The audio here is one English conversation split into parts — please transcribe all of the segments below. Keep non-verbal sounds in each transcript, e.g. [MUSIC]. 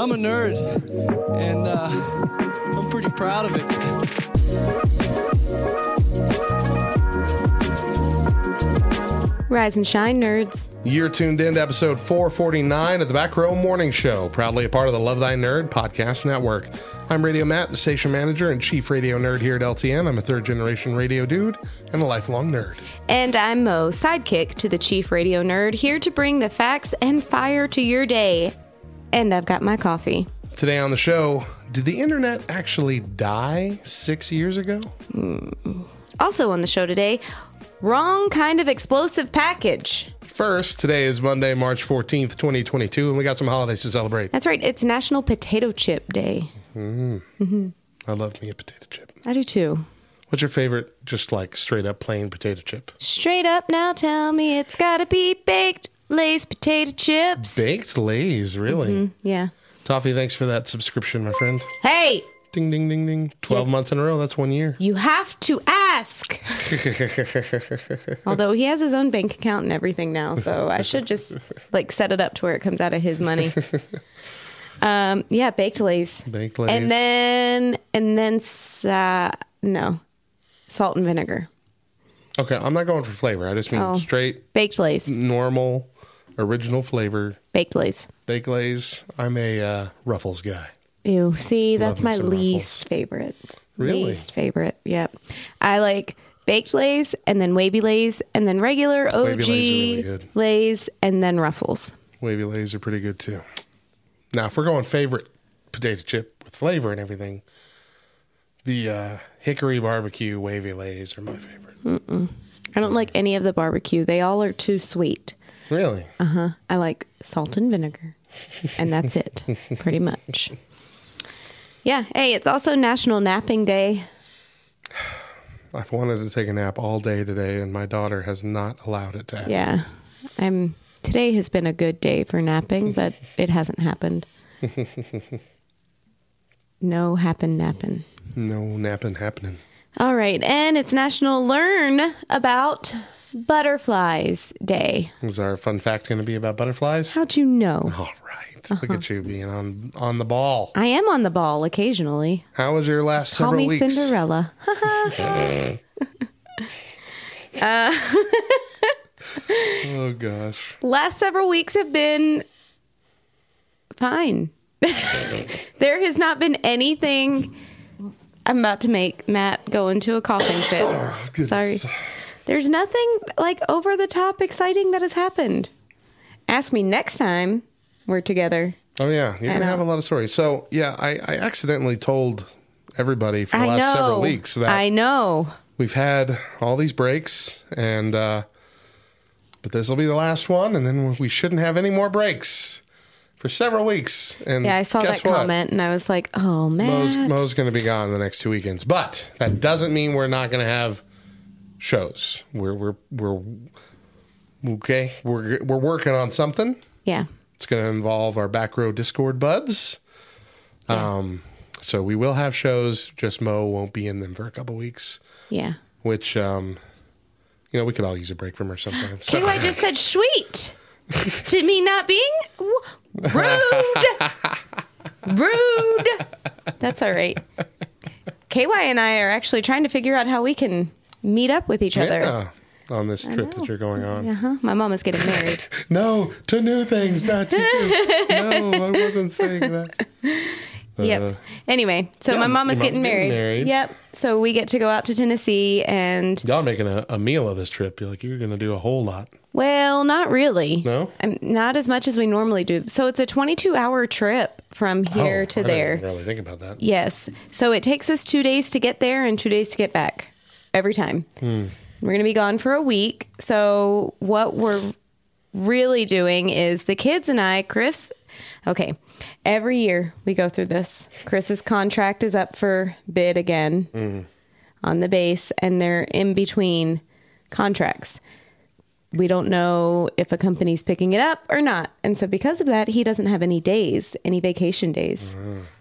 I'm a nerd, and uh, I'm pretty proud of it. Rise and shine, nerds. You're tuned in to episode 449 of the Back Row Morning Show, proudly a part of the Love Thy Nerd podcast network. I'm Radio Matt, the station manager and chief radio nerd here at LTN. I'm a third generation radio dude and a lifelong nerd. And I'm Mo, sidekick to the chief radio nerd, here to bring the facts and fire to your day. And I've got my coffee. Today on the show, did the internet actually die six years ago? Hmm. Also on the show today, wrong kind of explosive package. First, today is Monday, March 14th, 2022, and we got some holidays to celebrate. That's right, it's National Potato Chip Day. Hmm. Mm-hmm. I love me a potato chip. I do too. What's your favorite, just like straight up plain potato chip? Straight up now, tell me it's gotta be baked Lay's potato chips. Baked Lays, really? Yeah. Toffee, thanks for that subscription, my friend. Hey, Ding, ding, ding, ding. 12 months in a row. That's one year. you have to ask. [LAUGHS] Although he has his own bank account and everything now, so I should just like set it up to where it comes out of his money. [LAUGHS] Um, yeah, baked lays. Baked Lays. And then and then sa- no. Salt and vinegar. Okay, I'm not going for flavor. I just mean Oh. straight, Baked lays. normal, original flavor. Baked lays. Baked Lays. I'm a uh, Ruffles guy. Ew. See, that's my least Ruffles. favorite. Really? Least favorite. Yep. I like baked lays and then wavy lays and then regular OG Lays really lays and then ruffles. Wavy Lays are pretty good too. Now, if we're going favorite potato chip with flavor and everything, the uh, Hickory Barbecue Wavy Lays are my favorite. I don't like any of the barbecue. They all are too sweet. Really? Uh-huh. I like salt and vinegar. And that's it, [LAUGHS] pretty much. Yeah. Hey, it's also National Napping Day. [SIGHS] I've wanted to take a nap all day today, and my daughter has not allowed it to happen. Yeah. I'm today has been a good day for napping, but [LAUGHS] it hasn't happened. [LAUGHS] No happen napping. No napping happening. All right, and it's National Learn About Butterflies Day. Is our fun fact going to be about butterflies? How'd you know? All right. Look uh-huh. at you being on on the ball. I am on the ball occasionally. How was your last Call several me weeks? Cinderella. [LAUGHS] [LAUGHS] Uh, [LAUGHS] oh gosh. Last several weeks have been fine. there has not been anything. I'm about to make Matt go into a coughing fit. Oh, Sorry. There's nothing like over the top exciting that has happened. Ask me next time we're together. Oh yeah, you're gonna have a lot of stories. So yeah, I, I accidentally told everybody for the I last know. several weeks that I know. we've had all these breaks, and uh, but this will be the last one, and then we shouldn't have any more breaks for several weeks. And Yeah, I saw that what? comment and I was like, oh, Mo's, man. Mo's going to be gone the next two weekends, but that doesn't mean we're not going to have shows. We're we're we're okay. We're we're working on something. Yeah. It's going to involve our back row Discord buds. Um, so we will have shows. Just Mo won't be in them for a couple weeks, Yeah. which um, you know we could all use a break from her sometimes. So- [LAUGHS] KY just said sweet to me not being rude. [LAUGHS] rude. That's all right. KY and I are actually trying to figure out how we can meet up with each other. yeah, on this trip that you're going on. Uh-huh. My mom is getting married. [LAUGHS] No, to new things, not to you. [LAUGHS] no, I wasn't saying that. yep. Anyway, so Uh, yeah, my mom is getting getting married. married. Yep. So we get to go out to Tennessee and Y'all making a, a meal of this trip. You're like you're going to do a whole lot. well, not really. No? Um, not as much as we normally do. So it's a 22 hour trip from here Oh, to I didn't there. Really think about that. Yes. So it takes us two days to get there and two days to get back every time. Hmm. We're going to be gone for a week. So what we're really doing is the kids and I, Chris Okay. Every year we go through this. Chris's contract is up for bid again on the base, and they're in between contracts. We don't know if a company's picking it up or not. And so, because of that, he doesn't have any days, any vacation days.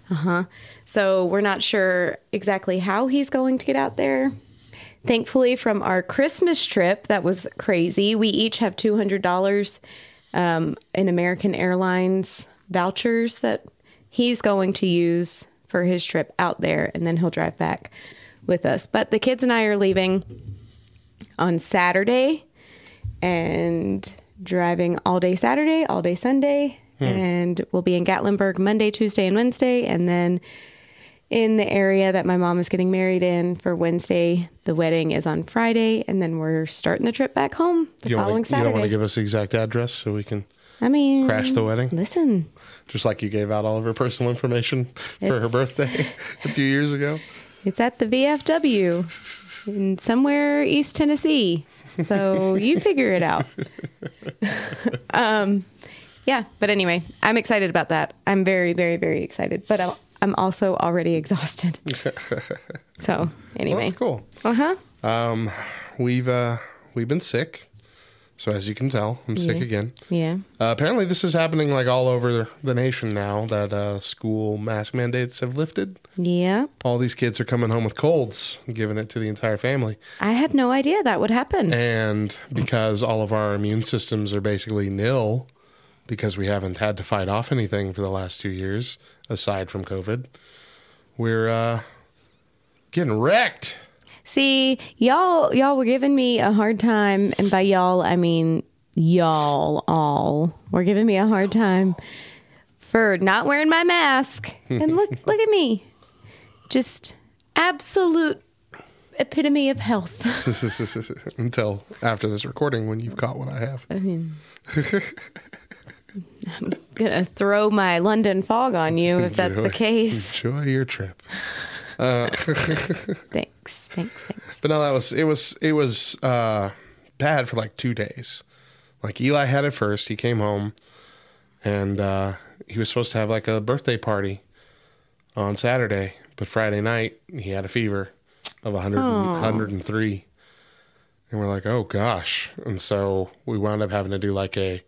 Uh huh. So, we're not sure exactly how he's going to get out there. Thankfully, from our Christmas trip, that was crazy. We each have $200 um, in American Airlines vouchers that he's going to use for his trip out there, and then he'll drive back with us. But the kids and I are leaving on Saturday and driving all day Saturday, all day Sunday, and we'll be in Gatlinburg Monday, Tuesday, and Wednesday, and then in the area that my mom is getting married in for Wednesday. The wedding is on Friday, and then we're starting the trip back home the You following wanna, you don't want to give us the exact address so we can I mean, crash the wedding? Listen, Just like you gave out all of her personal information for her birthday [LAUGHS] a few years ago. it's at the VFW in somewhere East Tennessee. So you figure it out. [LAUGHS] um, yeah, but anyway, I'm excited about that. I'm very, very, very excited. But I'm, I'm also already exhausted. [LAUGHS] so Well, anyway, that's cool. uh huh. Um, we've uh, we've been sick, so as you can tell, I'm sick Yeah. again. Yeah. Uh, apparently, this is happening like all over the nation now that uh, school mask mandates have lifted. Yeah. All these kids are coming home with colds, giving it to the entire family. I had no idea that would happen. And because all of our immune systems are basically nil, because we haven't had to fight off anything for the last two years, aside from COVID, we're uh, getting wrecked. See, y'all y'all were giving me a hard time, and by y'all I mean y'all all were giving me a hard time for not wearing my mask. [LAUGHS] And look look at me. Just absolute epitome of health. [LAUGHS] Until after this recording, when you've caught what I have. I mean [LAUGHS] I'm gonna throw my London fog on you if that's the case. Enjoy your trip. [LAUGHS] Uh, [LAUGHS] Thanks. Thanks, thanks. But no, that was it was it was uh, bad for like two days. Like Eli had it first. He came home, and uh, he was supposed to have like a birthday party on Saturday, but Friday night he had a fever of 100, Aw. 103. And we're like, oh gosh. And so we wound up having to do like a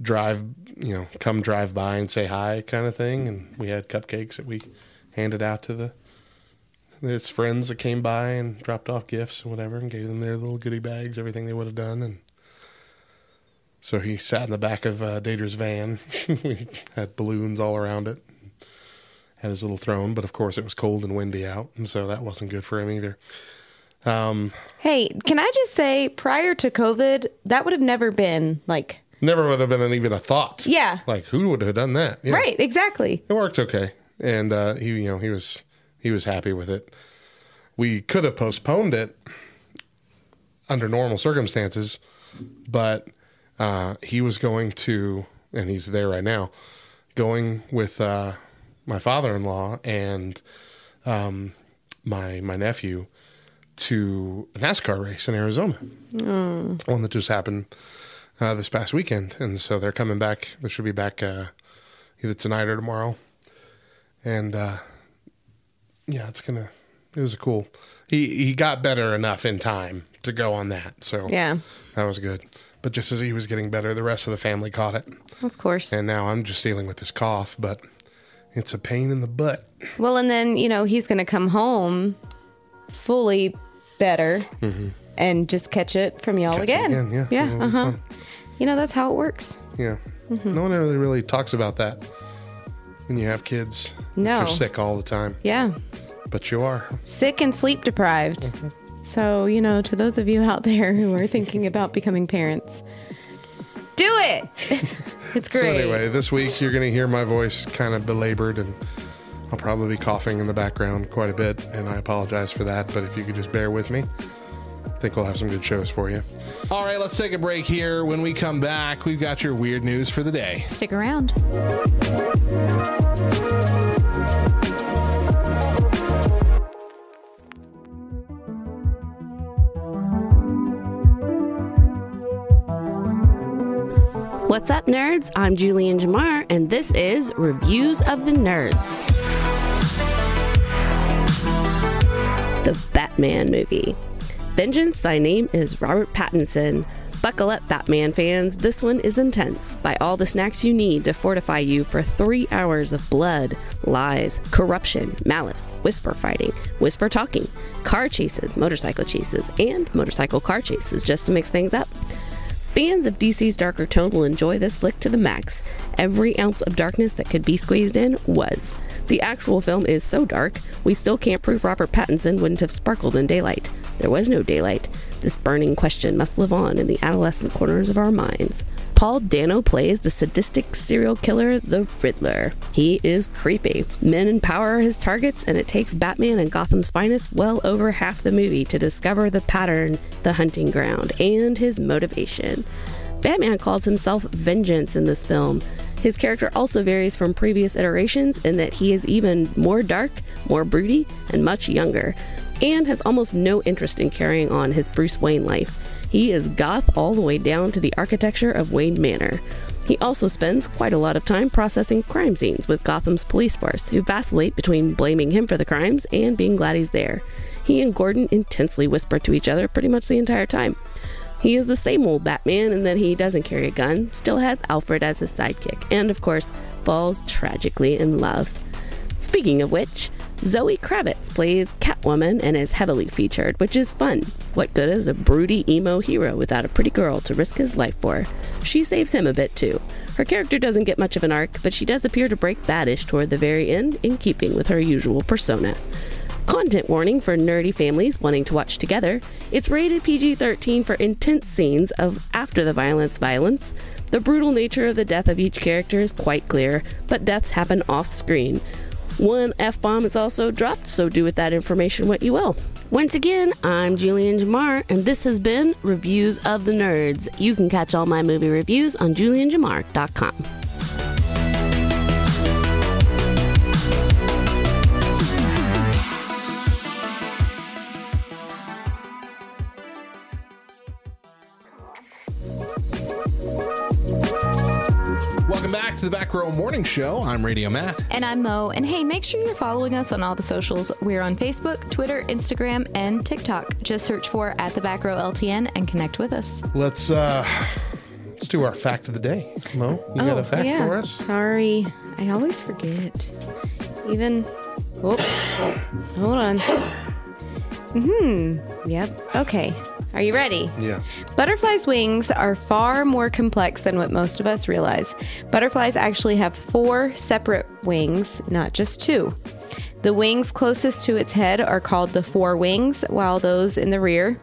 drive, you know, come drive by and say hi kind of thing. And we had cupcakes that we handed out to the there's friends that came by and dropped off gifts and whatever and gave them their little goodie bags, everything they would have done. And so he sat in the back of uh, van. [LAUGHS] we had balloons all around it. Had his little throne, but of course it was cold and windy out, and so that wasn't good for him either. Um, Hey, can I just say, prior to COVID, that would have never been like, never would have been even a thought. yeah, Like who would have done that? Yeah. right, exactly. It worked okay, and uh, he, you know, he was he was happy with it. We could have postponed it under normal circumstances, but uh, he was going to, and he's there right now, going with uh, my father-in-law and um, my my nephew to a NASCAR race in Arizona, one that just happened uh, this past weekend, and so they're coming back. They should be back uh, either tonight or tomorrow, and uh, yeah, it's gonna. It was a cool. He he got better enough in time to go on that, so Yeah, that was good. But just as he was getting better, the rest of the family caught it, of course. and now I'm just dealing with this cough. But it's a pain in the butt. Well, and then, you know, he's going to come home fully better and just catch it from y'all Mm-hmm. Catch again. again, yeah. Yeah. Uh huh. You know, that's how it works. Yeah, Mm-hmm. no one really really talks about that when you have kids. No. you're sick all the time, Yeah. but you are. Sick and sleep deprived. Mm-hmm. So, you know, to those of you out there who are thinking about becoming parents, do it. [LAUGHS] it's great. So anyway, this week you're going to hear my voice kind of belabored, and I'll probably be coughing in the background quite a bit, and I apologize for that. But if you could just bear with me, think we'll have some good shows for you. All right, let's take a break here. When we come back, we've got your weird news for the day. Stick around. What's up, nerds? I'm Julian Jamar, and this is Reviews of the Nerds. The Batman movie. Vengeance, thy name is Robert Pattinson. Buckle up, Batman fans. This one is intense. Buy all the snacks you need to fortify you for three hours of blood, lies, corruption, malice, whisper fighting, whisper talking, car chases, motorcycle chases, and motorcycle car chases, just to mix things up. Fans of DC's darker tone will enjoy this flick to the max. Every ounce of darkness that could be squeezed in was. The actual film is so dark, we still can't prove Robert Pattinson wouldn't have sparkled in daylight. There was no daylight. This burning question must live on in the adolescent corners of our minds. Paul Dano plays the sadistic serial killer, the Riddler. He is creepy. Men in power are his targets, and it takes Batman and Gotham's finest well over half the movie to discover the pattern, the hunting ground, and his motivation. Batman calls himself Vengeance in this film. His character also varies from previous iterations in that he is even more dark, more broody, and much younger, and has almost no interest in carrying on his Bruce Wayne life. He is goth all the way down to the architecture of Wayne Manor. He also spends quite a lot of time processing crime scenes with Gotham's police force, who vacillate between blaming him for the crimes and being glad he's there. He and Gordon intensely whisper to each other pretty much the entire time. He is the same old Batman in that he doesn't carry a gun, still has Alfred as his sidekick, and of course, falls tragically in love. Speaking of which, Zoe Kravitz plays Catwoman and is heavily featured, which is fun. What good is a broody emo hero without a pretty girl to risk his life for? She saves him a bit too. Her character doesn't get much of an arc, but she does appear to break baddish toward the very end, in keeping with her usual persona. Content warning for nerdy families wanting to watch together. It's rated PG 13 for intense scenes of after the violence violence. The brutal nature of the death of each character is quite clear, but deaths happen off screen. One F bomb is also dropped, so do with that information what you will. Once again, I'm Julian Jamar, and this has been Reviews of the Nerds. You can catch all my movie reviews on julianjamar.com. Morning Show. I'm Radio Matt. And I'm Mo. And hey, make sure you're following us on all the socials. We're on Facebook, Twitter, Instagram, and TikTok. Just search for at the back row LTN and connect with us. Let's uh let's do our fact of the day. Mo, you got a fact Oh, yeah. for us? Sorry. I always forget. Even. Oh, hold on. Hmm. Yep. Okay. Are you ready? Yeah. Butterflies' wings are far more complex than what most of us realize. Butterflies actually have four separate wings, not just two. The wings closest to its head are called the fore wings, while those in the rear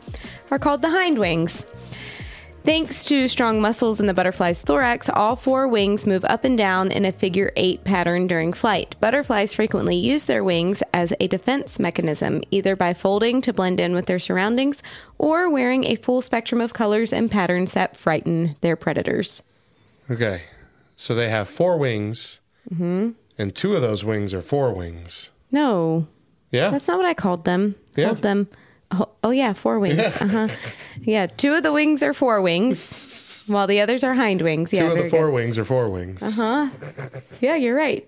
are called the hind wings. Thanks to strong muscles in the butterfly's thorax, all four wings move up and down in a figure eight pattern during flight. Butterflies frequently use their wings as a defense mechanism, either by folding to blend in with their surroundings or wearing a full spectrum of colors and patterns that frighten their predators. Okay. So they have four wings, hmm and two of those wings are four wings. No, Yeah. that's not what I called them. Yeah. Called them. Oh, oh yeah, four wings. Yeah. Uh-huh. Yeah, two of the wings are four wings, [LAUGHS] while the others are hind wings. Yeah, two of the four good. wings are four wings. Uh huh. Yeah, you're right.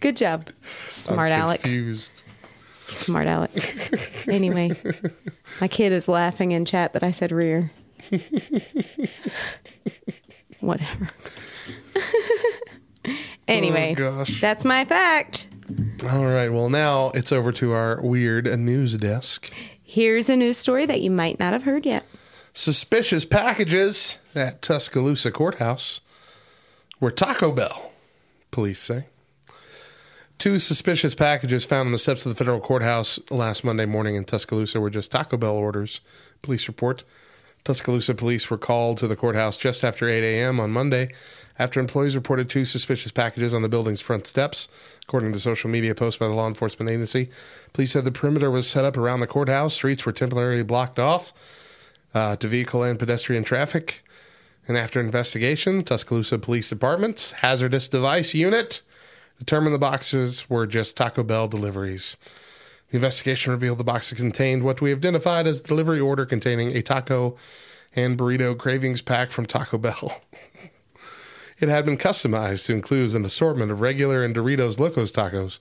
Good job, smart I'm Alec. Confused. Smart Alec. Anyway, my kid is laughing in chat that I said rear. [LAUGHS] Whatever. [LAUGHS] anyway, Oh, gosh. that's my fact. All right. Well, now it's over to our weird news desk. Here's a news story that you might not have heard yet. Suspicious packages at Tuscaloosa Courthouse were Taco Bell, police say. Two suspicious packages found on the steps of the federal courthouse last Monday morning in Tuscaloosa were just Taco Bell orders, police report. Tuscaloosa police were called to the courthouse just after 8 a.m. on Monday after employees reported two suspicious packages on the building's front steps. According to social media posts by the law enforcement agency, police said the perimeter was set up around the courthouse. Streets were temporarily blocked off uh, to vehicle and pedestrian traffic. And after investigation, Tuscaloosa Police Department's hazardous device unit determined the boxes were just Taco Bell deliveries. The investigation revealed the boxes contained what we identified as a delivery order containing a taco and burrito cravings pack from Taco Bell. [LAUGHS] It had been customized to include an assortment of regular and Doritos Locos tacos,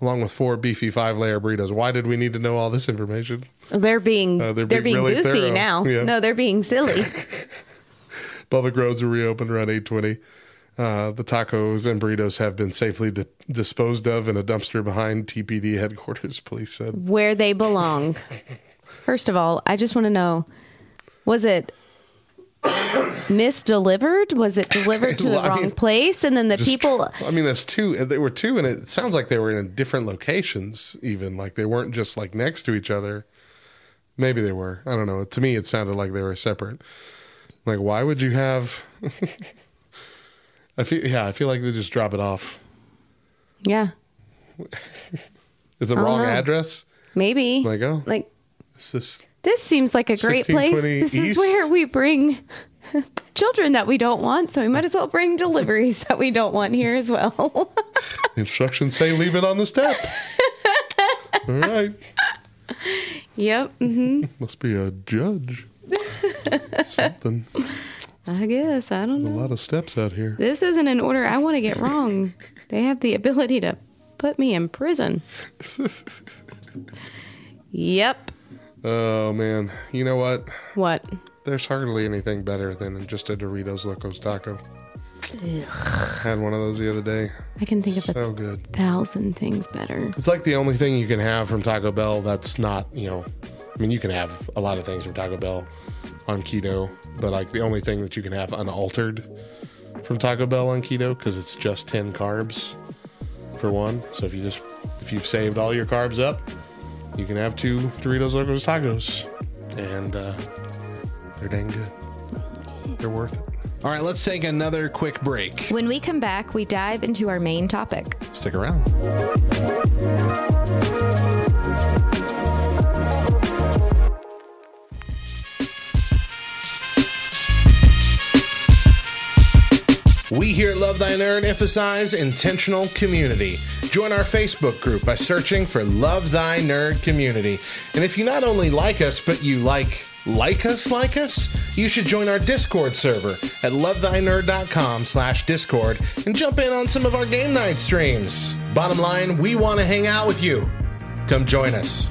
along with four beefy five layer burritos. Why did we need to know all this information? They're being Uh, they're, they're being being really goofy thorough. now. Yeah. No, they're being silly. [LAUGHS] [LAUGHS] Public roads were reopened around 820. Uh, the tacos and burritos have been safely di- disposed of in a dumpster behind TPD headquarters, police said. where they belong. [LAUGHS] First of all, I just want to know was it misdelivered? Was it delivered to [LAUGHS] the I wrong mean, place? And then the Just- people. I mean, that's two. There were two, and it sounds like they were in different locations, even. Like they weren't just like next to each other. Maybe they were. I don't know. To me, it sounded like they were separate. Like, why would you have. [LAUGHS] I feel, yeah, I feel like they just drop it off. Yeah, [LAUGHS] Is the wrong know. address? maybe. Like, oh, Like, it's this. This seems like a great place. 1620 This is where we bring [LAUGHS] children that we don't want. So we might as well bring deliveries that we don't want here as well. [LAUGHS] Instructions say leave it on the step. [LAUGHS] All right. yep. Mm-hmm. Must be a judge. Something. I guess. I don't A know. A lot of steps out here. This isn't an order I want to get wrong. they have the ability to put me in prison. yep. Oh, man. You know what? What? There's hardly anything better than just a Doritos Locos taco. Had one of those the other day. I can think of So a good. thousand things better. It's like the only thing you can have from Taco Bell that's not, you know, I mean, you can have a lot of things from Taco Bell on keto, but like the only thing that you can have unaltered from Taco Bell on keto because it's just 10 carbs for one. So if you just, if you've saved all your carbs up, you can have two Doritos Locos tacos. And uh, they're dang good. They're worth it. All right, let's take another quick break. When we come back, we dive into our main topic. Stick around. We here at Love Thy Nerd emphasize intentional community. Join our Facebook group by searching for Love Thy Nerd Community. And if you not only like us, but you like like us like us, you should join our Discord server at lovethynerd.com slash discord and jump in on some of our game night streams. Bottom line, we want to hang out with you. Come join us.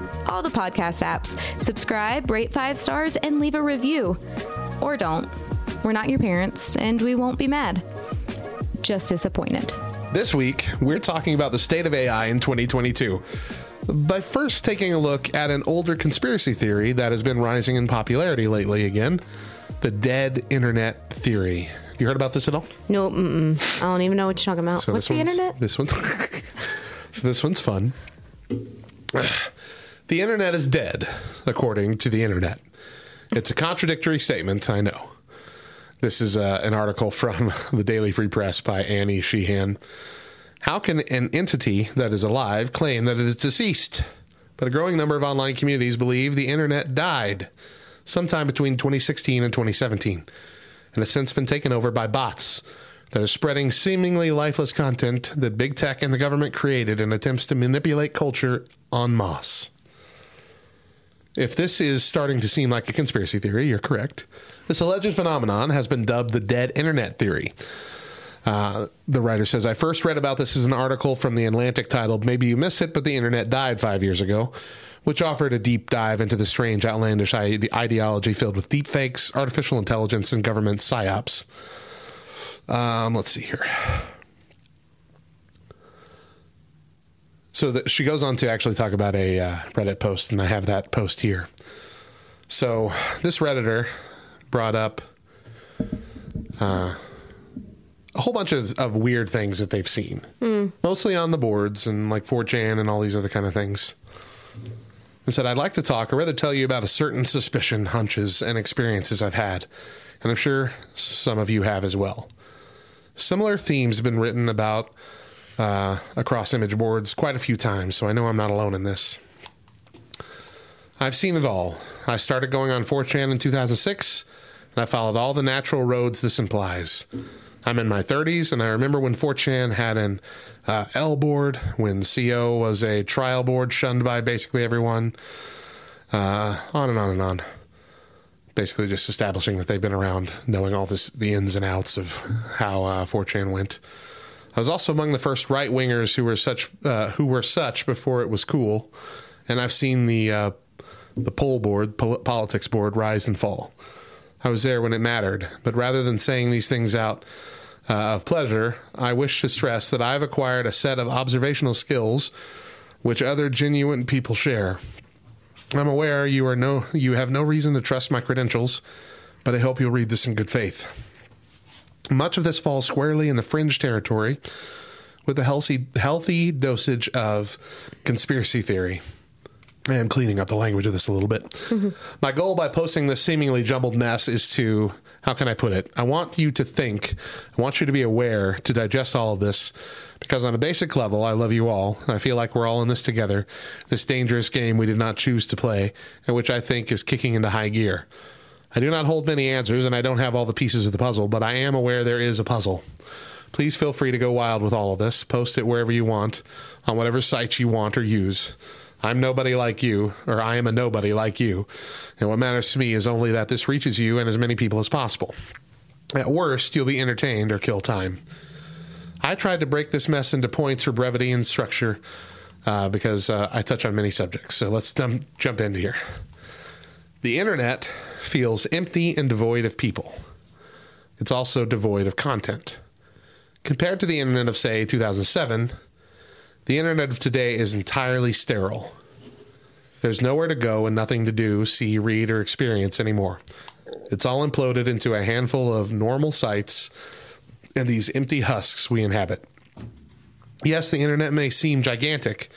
all the podcast apps. Subscribe, rate five stars, and leave a review. Or don't. We're not your parents, and we won't be mad. Just disappointed. This week, we're talking about the state of AI in 2022. By first taking a look at an older conspiracy theory that has been rising in popularity lately again the dead internet theory. You heard about this at all? No, mm-mm. I don't even know what you're talking about. So What's the internet? This one's [LAUGHS] so this one's fun. The internet is dead, according to the internet. It's a contradictory statement, I know. This is uh, an article from [LAUGHS] the Daily Free Press by Annie Sheehan. How can an entity that is alive claim that it is deceased? But a growing number of online communities believe the internet died sometime between 2016 and 2017 and has since been taken over by bots that are spreading seemingly lifeless content that big tech and the government created in attempts to manipulate culture en masse. If this is starting to seem like a conspiracy theory, you're correct. This alleged phenomenon has been dubbed the dead internet theory. Uh, the writer says, I first read about this as an article from The Atlantic titled, Maybe You Missed It, but the Internet Died Five Years Ago, which offered a deep dive into the strange, outlandish ideology filled with deepfakes, artificial intelligence, and government psyops. Um, let's see here. So that she goes on to actually talk about a uh, Reddit post, and I have that post here. So this redditor brought up uh, a whole bunch of, of weird things that they've seen, mostly on the boards and like 4chan and all these other kind of things. And said, I'd like to talk, or rather tell you about a certain suspicion, hunches, and experiences I've had, and I'm sure some of you have as well. Similar themes have been written about uh, across image boards quite a few times, so I know I'm not alone in this. I've seen it all. I started going on 4chan in 2006, and I followed all the natural roads this implies. I'm in my 30s, and I remember when 4chan had an uh, L board, when CO was a trial board shunned by basically everyone, uh, on and on and on. Basically, just establishing that they've been around, knowing all this, the ins and outs of how uh, 4chan went. I was also among the first right wingers who were such uh, who were such before it was cool, and I've seen the uh, the poll board, pol- politics board, rise and fall. I was there when it mattered, but rather than saying these things out uh, of pleasure, I wish to stress that I've acquired a set of observational skills which other genuine people share. I'm aware you are no you have no reason to trust my credentials, but I hope you'll read this in good faith. Much of this falls squarely in the fringe territory with a healthy healthy dosage of conspiracy theory. I am cleaning up the language of this a little bit. Mm-hmm. My goal by posting this seemingly jumbled mess is to, how can I put it? I want you to think, I want you to be aware, to digest all of this, because on a basic level, I love you all. I feel like we're all in this together, this dangerous game we did not choose to play, and which I think is kicking into high gear. I do not hold many answers, and I don't have all the pieces of the puzzle, but I am aware there is a puzzle. Please feel free to go wild with all of this. Post it wherever you want, on whatever sites you want or use. I'm nobody like you, or I am a nobody like you. And what matters to me is only that this reaches you and as many people as possible. At worst, you'll be entertained or kill time. I tried to break this mess into points for brevity and structure uh, because uh, I touch on many subjects. So let's dum- jump into here. The internet feels empty and devoid of people. It's also devoid of content. Compared to the internet of, say, 2007, the internet of today is entirely sterile. There's nowhere to go and nothing to do, see, read, or experience anymore. It's all imploded into a handful of normal sites and these empty husks we inhabit. Yes, the internet may seem gigantic,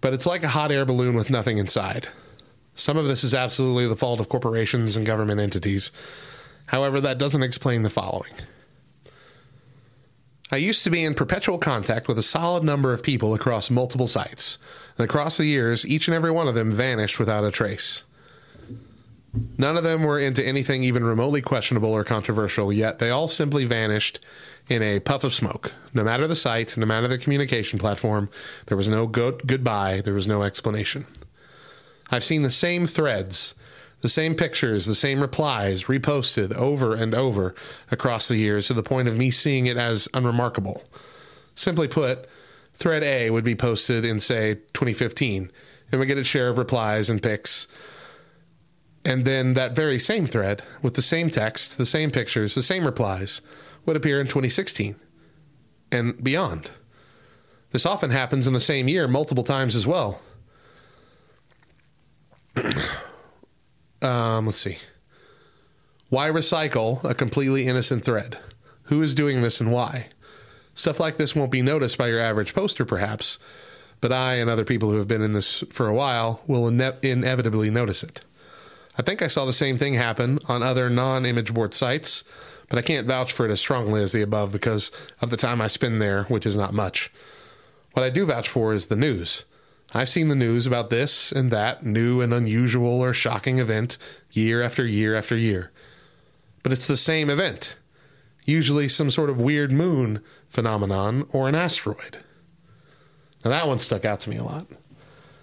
but it's like a hot air balloon with nothing inside. Some of this is absolutely the fault of corporations and government entities. However, that doesn't explain the following. I used to be in perpetual contact with a solid number of people across multiple sites. And across the years, each and every one of them vanished without a trace. None of them were into anything even remotely questionable or controversial, yet they all simply vanished in a puff of smoke. No matter the site, no matter the communication platform, there was no go- goodbye, there was no explanation. I've seen the same threads, the same pictures, the same replies reposted over and over across the years to the point of me seeing it as unremarkable. Simply put, thread A would be posted in, say, 2015, and we get a share of replies and pics. And then that very same thread, with the same text, the same pictures, the same replies, would appear in 2016 and beyond. This often happens in the same year multiple times as well. [CLEARS THROAT] um, let's see. Why recycle a completely innocent thread? Who is doing this and why? Stuff like this won't be noticed by your average poster, perhaps, but I and other people who have been in this for a while will ine- inevitably notice it. I think I saw the same thing happen on other non image board sites, but I can't vouch for it as strongly as the above because of the time I spend there, which is not much. What I do vouch for is the news. I've seen the news about this and that new and unusual or shocking event year after year after year. But it's the same event, usually some sort of weird moon phenomenon or an asteroid. Now, that one stuck out to me a lot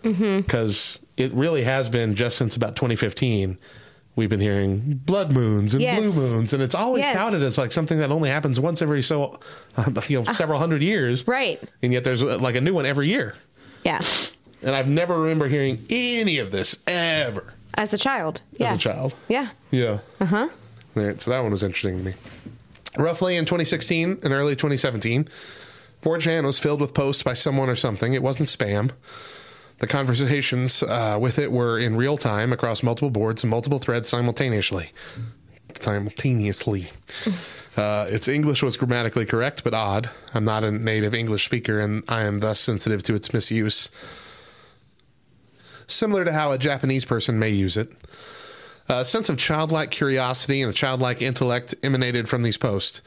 because it really has been just since about 2015 we've been hearing blood moons and Yes. blue moons and it's always Yes. touted as like something that only happens once every so uh, [LAUGHS] you know several hundred years Right. and yet there's uh, like a new one every year Yeah. And i've never remember hearing any of this ever As a child. Yeah. as a child Yeah. yeah Uh huh. Right, so that one was interesting to me. Roughly in 2016 and early 2017, 4chan was filled with posts by someone or something. It wasn't spam. The conversations uh, with it were in real time across multiple boards and multiple threads simultaneously. Simultaneously. [LAUGHS] Uh, its English was grammatically correct, but odd. I'm not a native English speaker, and I am thus sensitive to its misuse. Similar to how a Japanese person may use it. A sense of childlike curiosity and a childlike intellect emanated from these posts.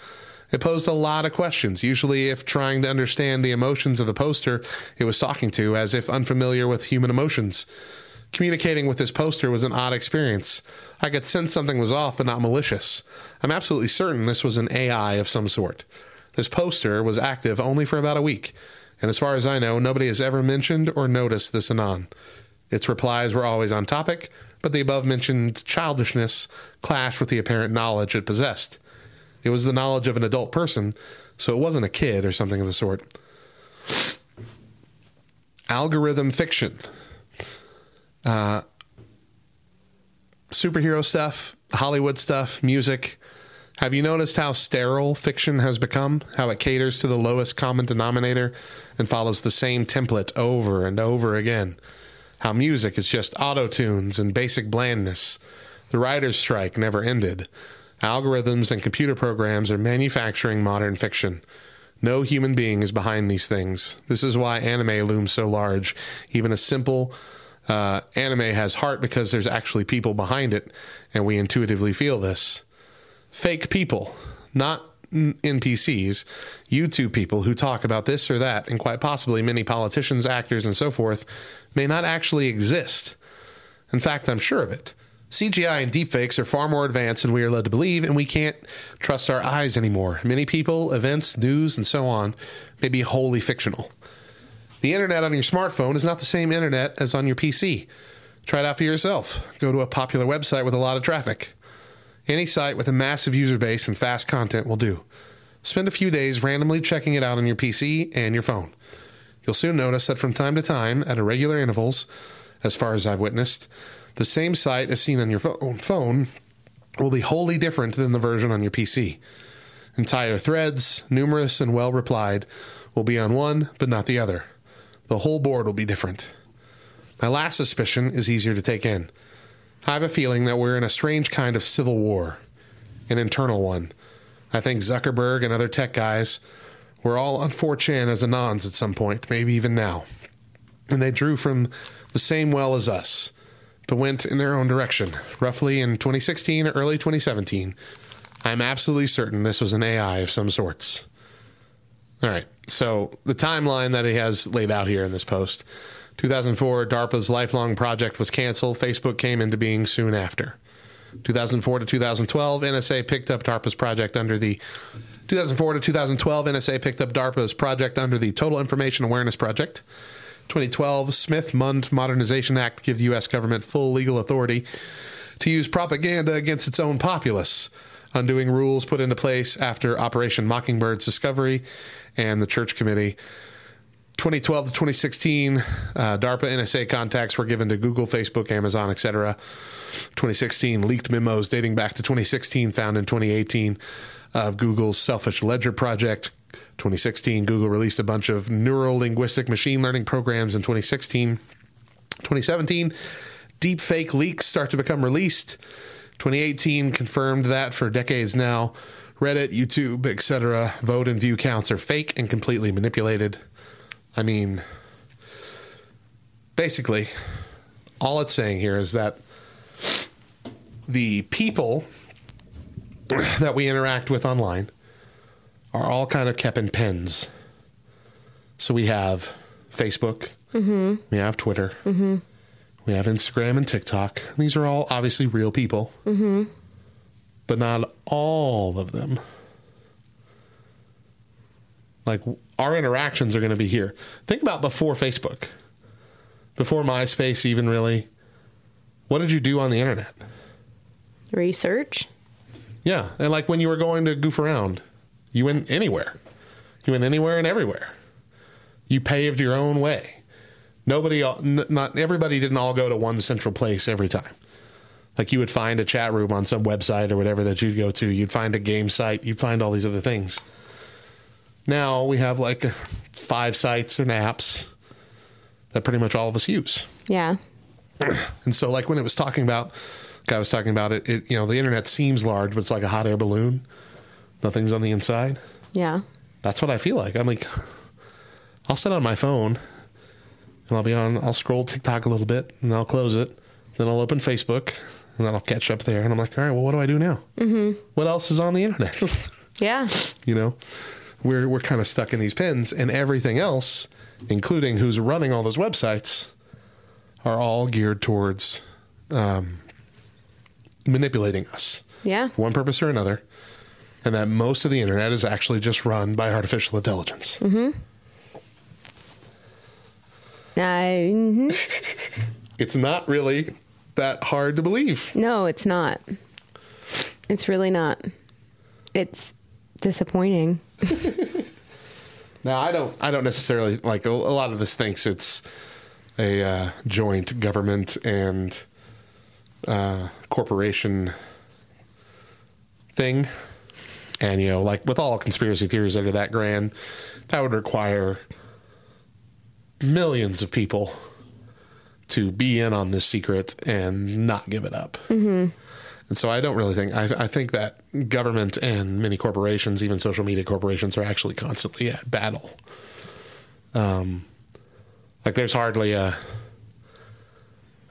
It posed a lot of questions, usually if trying to understand the emotions of the poster it was talking to, as if unfamiliar with human emotions. Communicating with this poster was an odd experience. I could sense something was off, but not malicious. I'm absolutely certain this was an AI of some sort. This poster was active only for about a week, and as far as I know, nobody has ever mentioned or noticed this anon. Its replies were always on topic, but the above mentioned childishness clashed with the apparent knowledge it possessed. It was the knowledge of an adult person, so it wasn't a kid or something of the sort. Algorithm fiction. Uh, superhero stuff, Hollywood stuff, music. Have you noticed how sterile fiction has become? How it caters to the lowest common denominator and follows the same template over and over again? How music is just auto tunes and basic blandness. The writer's strike never ended. Algorithms and computer programs are manufacturing modern fiction. No human being is behind these things. This is why anime looms so large. Even a simple uh, anime has heart because there's actually people behind it, and we intuitively feel this. Fake people, not NPCs, YouTube people who talk about this or that, and quite possibly many politicians, actors, and so forth, may not actually exist. In fact, I'm sure of it. CGI and deepfakes are far more advanced than we are led to believe, and we can't trust our eyes anymore. Many people, events, news, and so on may be wholly fictional. The internet on your smartphone is not the same internet as on your PC. Try it out for yourself. Go to a popular website with a lot of traffic. Any site with a massive user base and fast content will do. Spend a few days randomly checking it out on your PC and your phone. You'll soon notice that from time to time, at irregular intervals, as far as I've witnessed, the same site as seen on your phone will be wholly different than the version on your PC. Entire threads, numerous and well replied, will be on one but not the other. The whole board will be different. My last suspicion is easier to take in. I have a feeling that we're in a strange kind of civil war, an internal one. I think Zuckerberg and other tech guys were all on 4chan as Anons at some point, maybe even now. And they drew from the same well as us, but went in their own direction, roughly in 2016 or early 2017. I'm absolutely certain this was an AI of some sorts. All right, so the timeline that he has laid out here in this post 2004, DARPA's LifeLog project was canceled. Facebook came into being soon after. 2004 to 2012, NSA picked up DARPA's project under the 2004 to 2012, NSA picked up DARPA's project under the Total Information Awareness Project. 2012, Smith Mundt Modernization Act gives the U.S. government full legal authority to use propaganda against its own populace, undoing rules put into place after Operation Mockingbird's discovery and the Church Committee. 2012 to 2016, uh, DARPA NSA contacts were given to Google, Facebook, Amazon, etc. 2016, leaked memos dating back to 2016 found in 2018 of Google's Selfish Ledger project. 2016, Google released a bunch of neural linguistic machine learning programs in 2016. 2017, deep fake leaks start to become released. 2018 confirmed that for decades now, Reddit, YouTube, etc., vote and view counts are fake and completely manipulated. I mean, basically, all it's saying here is that the people that we interact with online are all kind of kept in pens. So we have Facebook, mm-hmm. we have Twitter, mm-hmm. we have Instagram and TikTok. These are all obviously real people, mm-hmm. but not all of them. Like our interactions are going to be here. Think about before Facebook, before MySpace, even really. What did you do on the internet? Research. Yeah, and like when you were going to goof around, you went anywhere. You went anywhere and everywhere. You paved your own way. Nobody, not everybody, didn't all go to one central place every time. Like you would find a chat room on some website or whatever that you'd go to. You'd find a game site. You'd find all these other things. Now we have like five sites and apps that pretty much all of us use. Yeah. [CLEARS THROAT] And so, like when it was talking about, guy was talking about it, it, you know, the internet seems large, but it's like a hot air balloon. Nothing's on the inside. Yeah. That's what I feel like. I'm like, [SIGHS] I'll sit on my phone and I'll be on, I'll scroll TikTok a little bit and I'll close it. Then I'll open Facebook and then I'll catch up there. And I'm like, all right, well, what do I do now? Mm-hmm. What else is on the internet? [LAUGHS] Yeah. You know, we're we're kind of stuck in these pins, and everything else, including who's running all those websites, are all geared towards um, manipulating us Yeah. for one purpose or another, and that most of the internet is actually just run by artificial intelligence. Mm-hmm. I, mhm. It's not really that hard to believe. No, it's not. It's really not. It's disappointing. [LAUGHS] Now, I don't. I don't necessarily like a, a lot of this thinks it's a uh, joint government and uh, corporation thing, and you know, like with all conspiracy theories are that grand, that would require millions of people to be in on this secret and not give it up. Mm-hmm. And so I don't really think I, I think that government and many corporations, even social media corporations, are actually constantly at battle. Um, like there's hardly a,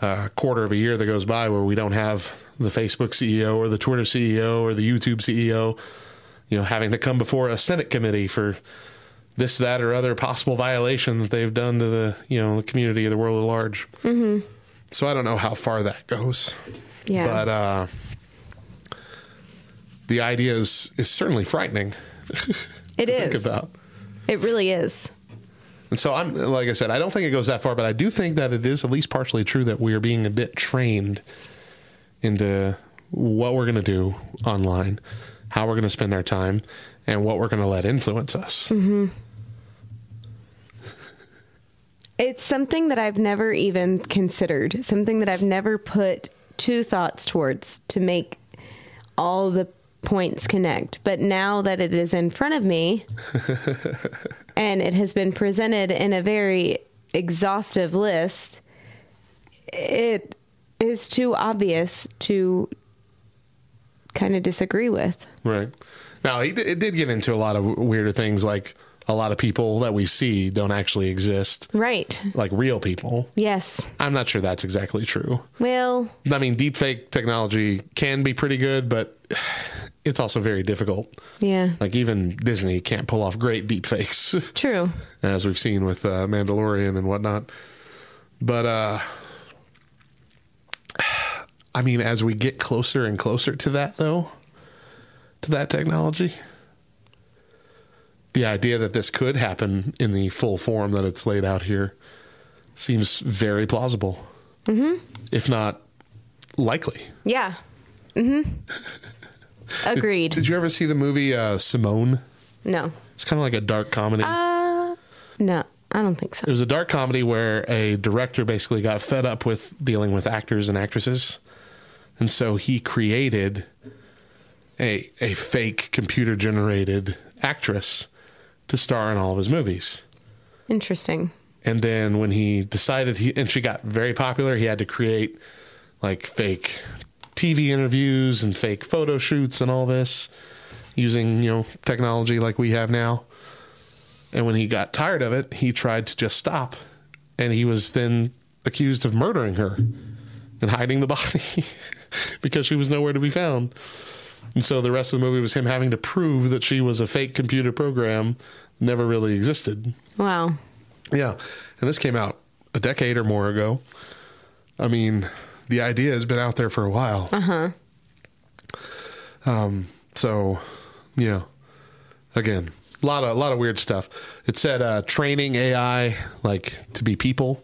a quarter of a year that goes by where we don't have the Facebook CEO or the Twitter CEO or the YouTube CEO, you know, having to come before a Senate committee for this, that, or other possible violation that they've done to the you know the community or the world at large. Mm-hmm. So I don't know how far that goes. Yeah. But uh, the idea is is certainly frightening. [LAUGHS] It is. About. It really is. And so I'm like I said, I don't think it goes that far, but I do think that it is at least partially true that we are being a bit trained into what we're going to do online, how we're going to spend our time, and what we're going to let influence us. Mm-hmm. It's something that I've never even considered, something that I've never put two thoughts towards to make all the points connect. But now that it is in front of me [LAUGHS] and it has been presented in a very exhaustive list, it is too obvious to kind of disagree with. Right. Now, it, it did get into a lot of weirder things like a lot of people that we see don't actually exist, Right. like real people. Yes. I'm not sure that's exactly true. Well, I mean, deepfake technology can be pretty good, but it's also very difficult. yeah. Like even Disney can't pull off great deepfakes, [LAUGHS] True. as we've seen with uh, Mandalorian and whatnot. But uh, I mean, as we get closer and closer to that, though, to that technology, the idea that this could happen in the full form that it's laid out here seems very plausible, Mm-hmm. if not likely. Yeah. Mm-hmm. [LAUGHS] Agreed. Did you ever see the movie uh, Simone? No. It's kind of like a dark comedy. Uh, no, I don't think so. It was a dark comedy where a director basically got fed up with dealing with actors and actresses. And so he created a a fake computer generated actress to star in all of his movies. Interesting. And then when he decided he and she got very popular, he had to create like fake TV interviews and fake photo shoots and all this using, you know, technology like we have now. And when he got tired of it, he tried to just stop. And he was then accused of murdering her and hiding the body [LAUGHS] because she was nowhere to be found. And so the rest of the movie was him having to prove that she was a fake computer program, never really existed. Wow. Yeah. And this came out a decade or more ago. I mean, the idea has been out there for a while. Uh huh. Um, so, yeah. Again, a lot of a lot of weird stuff. It said uh, training AI like to be people.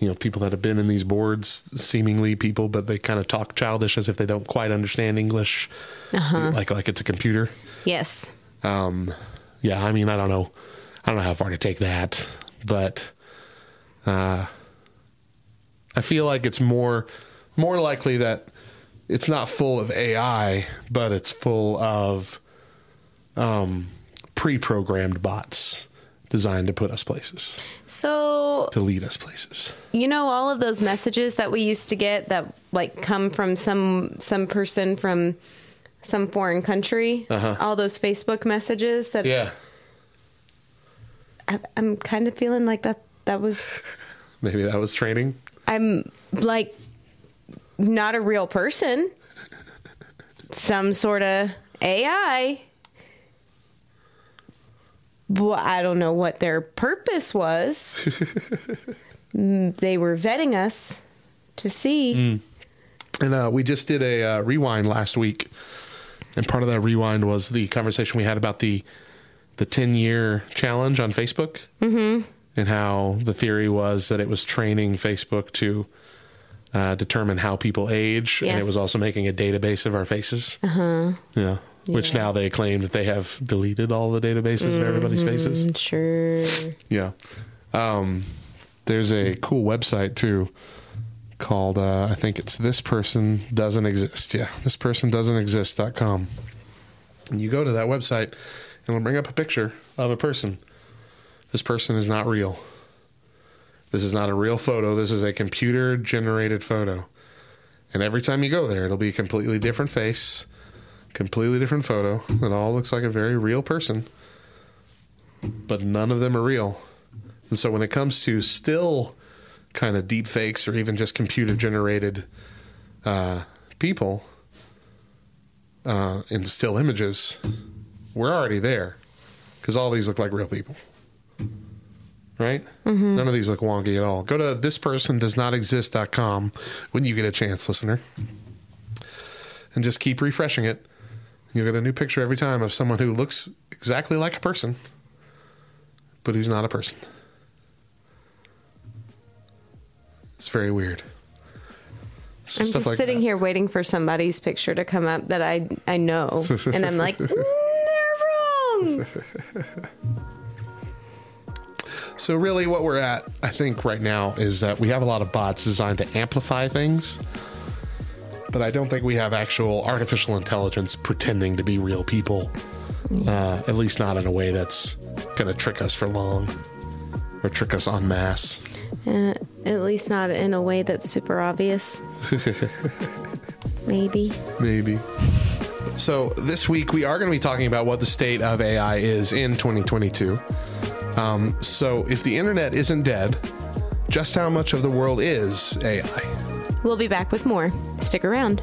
You know, people that have been in these boards, seemingly people, but they kind of talk childish as if they don't quite understand English, Uh huh. like like it's a computer. Yes. Um, yeah, I mean, I don't know, I don't know how far to take that, but uh, I feel like it's more more likely that it's not full of AI, but it's full of um, pre-programmed bots designed to put us places, So, to lead us places. you know all of those messages that we used to get that like come from some some person from some foreign country, Uh-huh. all those Facebook messages that Yeah, I, I'm kind of feeling like that that was [LAUGHS] maybe that was training. I'm like not a real person. Some sort of AI Well, I don't know what their purpose was. Mm, they were vetting us to see. And uh, we just did a uh, rewind last week, and part of that rewind was the conversation we had about the the ten year challenge on Facebook, mm-hmm. and how the theory was that it was training Facebook to uh, determine how people age, and it was also making a database of our faces. Uh huh. Yeah. Which now they claim that they have deleted all the databases of everybody's faces. Mm, Sure. Yeah. Um, there's a cool website too called, uh, I think it's This Person Doesn't Exist. Yeah. This Person Doesn't Exist.com. And you go to that website and it'll bring up a picture of a person. This person is not real. This is not a real photo. This is a computer generated photo. And every time you go there, it'll be a completely different face, completely different photo It all looks like a very real person but none of them are real. And so when it comes to still kind of deep fakes or even just computer generated uh, people uh, in still images, we're already there because all these look like real people. Right? None of these look wonky at all. Go to thispersondoesnotexist.com when you get a chance, listener. And just keep refreshing it. You'll get a new picture every time of someone who looks exactly like a person but who's not a person. It's very weird. I'm just like sitting that. here waiting for somebody's picture to come up that I I know, [LAUGHS] and I'm like, "Mm, they're wrong. [LAUGHS] So really, what we're at, I think, right now is that we have a lot of bots designed to amplify things, but I don't think we have actual artificial intelligence pretending to be real people. Uh, at least not in a way that's going to trick us for long or trick us en masse. Uh, at least not in a way that's super obvious. [LAUGHS] Maybe. Maybe. So this week we are going to be talking about what the state of AI is in 2022. Um, so if the internet isn't dead, just how much of the world is AI? We'll be back with more. Stick around.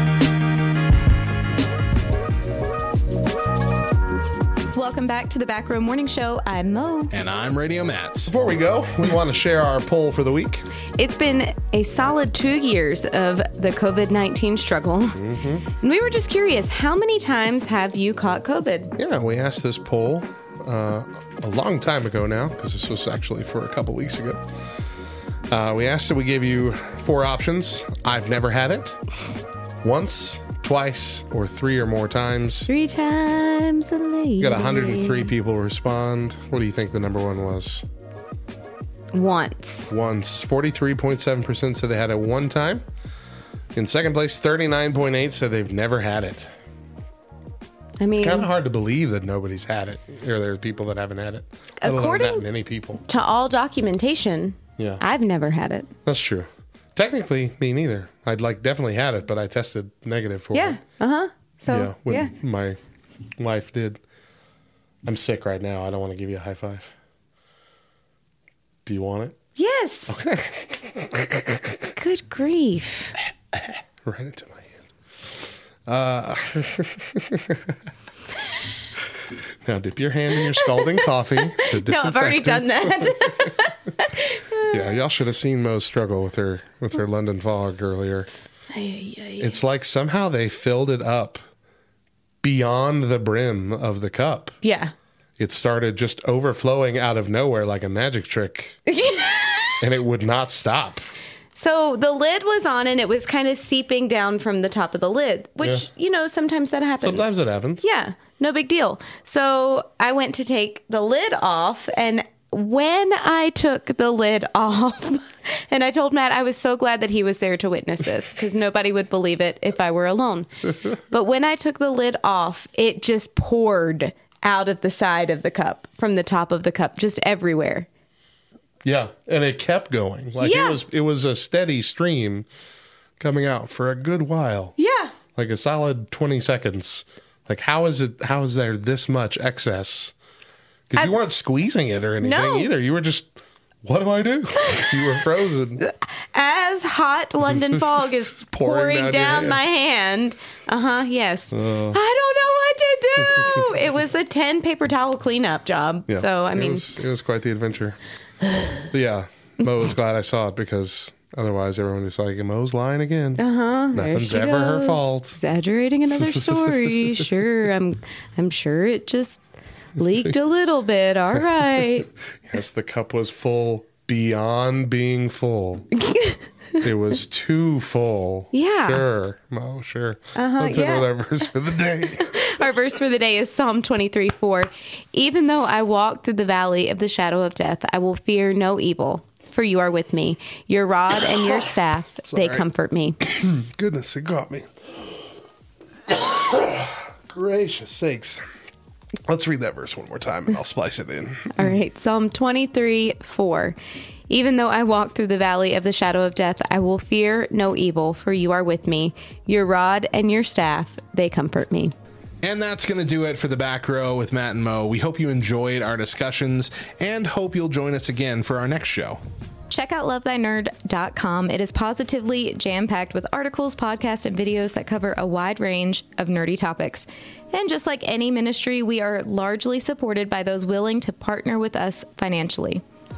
Welcome back to the Back Row Morning Show. I'm Mo. And I'm Radio Matt. Before we go, we want to share our poll for the week. It's been a solid two years of the COVID 19 struggle. And we were just curious how many times have you caught COVID? Yeah, we asked this poll uh, a long time ago now, because this was actually for a couple weeks ago. Uh, we asked that we give you four options. I've never had it. Once, twice, or three or more times. Three times a lady. We got 103 people respond. What do you think the number one was? Once. Once. 43.7% said they had it one time. In second place, 39.8 said they've never had it. I mean, Kind of hard to believe that nobody's had it, or there are people that haven't had it. According- that many people. to all documentation, Yeah. I've never had it. That's true. Technically, me neither. I'd like definitely had it, but I tested negative for Yeah. it. Uh huh. So, yeah, yeah. when my wife did. I'm sick right now. I don't want to give you a high five. Do you want it? Yes. Okay. [LAUGHS] Good grief. [LAUGHS] Right into my hand. Uh, [LAUGHS] now dip your hand in your scalding coffee. To [LAUGHS] No, I've already done that. [LAUGHS] [LAUGHS] Yeah, y'all should have seen Mo struggle with her with her London fog earlier. It's like somehow they filled it up beyond the brim of the cup. Yeah. It started just overflowing out of nowhere like a magic trick. and it would not stop. So the lid was on and it was kind of seeping down from the top of the lid, which, Yeah. you know, sometimes that happens. Sometimes it happens. Yeah, no big deal. So I went to take the lid off, and when I took the lid [LAUGHS] off, and I told Matt I was so glad that he was there to witness this because nobody would believe it if I were alone. [LAUGHS] but when I took the lid off, it just poured out of the side of the cup, from the top of the cup, just everywhere. Yeah, and it kept going. Like Yeah. it was it was a steady stream coming out for a good while. Yeah. Like a solid 20 seconds. Like how is it how is there this much excess? Cuz you weren't squeezing it or anything No. either. You were just what do I do? [LAUGHS] you were frozen. As hot London [LAUGHS] fog is Pouring pouring, down down, hand. my hand. Uh huh. Yes. Oh. I don't know what to do. [LAUGHS] it was a ten paper towel cleanup job. Yeah. So I it mean, was, it was quite the adventure. But yeah, Mo was glad I saw it because otherwise everyone was like, Mo's lying again. uh huh. Nothing's ever her fault. Exaggerating another [LAUGHS] story. sure. I'm. I'm sure it just leaked a little bit. All [LAUGHS] right. Yes, the cup was full beyond being full. [LAUGHS] it was too full. Yeah. Sure, Mo, sure. Uh-huh, Let's end yeah. our verse for the day. [LAUGHS] Our verse for the day is Psalm 23 4. Even though I walk through the valley of the shadow of death, I will fear no evil, for you are with me. Your rod and your [COUGHS] staff, they comfort me. [COUGHS] Goodness, it got me. [COUGHS] Gracious sakes. Let's read that verse one more time and I'll splice it in. [LAUGHS] All right, Psalm 23 4. Even though I walk through the valley of the shadow of death, I will fear no evil, for you are with me. Your rod and your staff, they comfort me. And that's going to do it for the back row with Matt and Mo. We hope you enjoyed our discussions and hope you'll join us again for our next show. Check out lovethynerd.com. It is positively jam packed with articles, podcasts, and videos that cover a wide range of nerdy topics. And just like any ministry, we are largely supported by those willing to partner with us financially.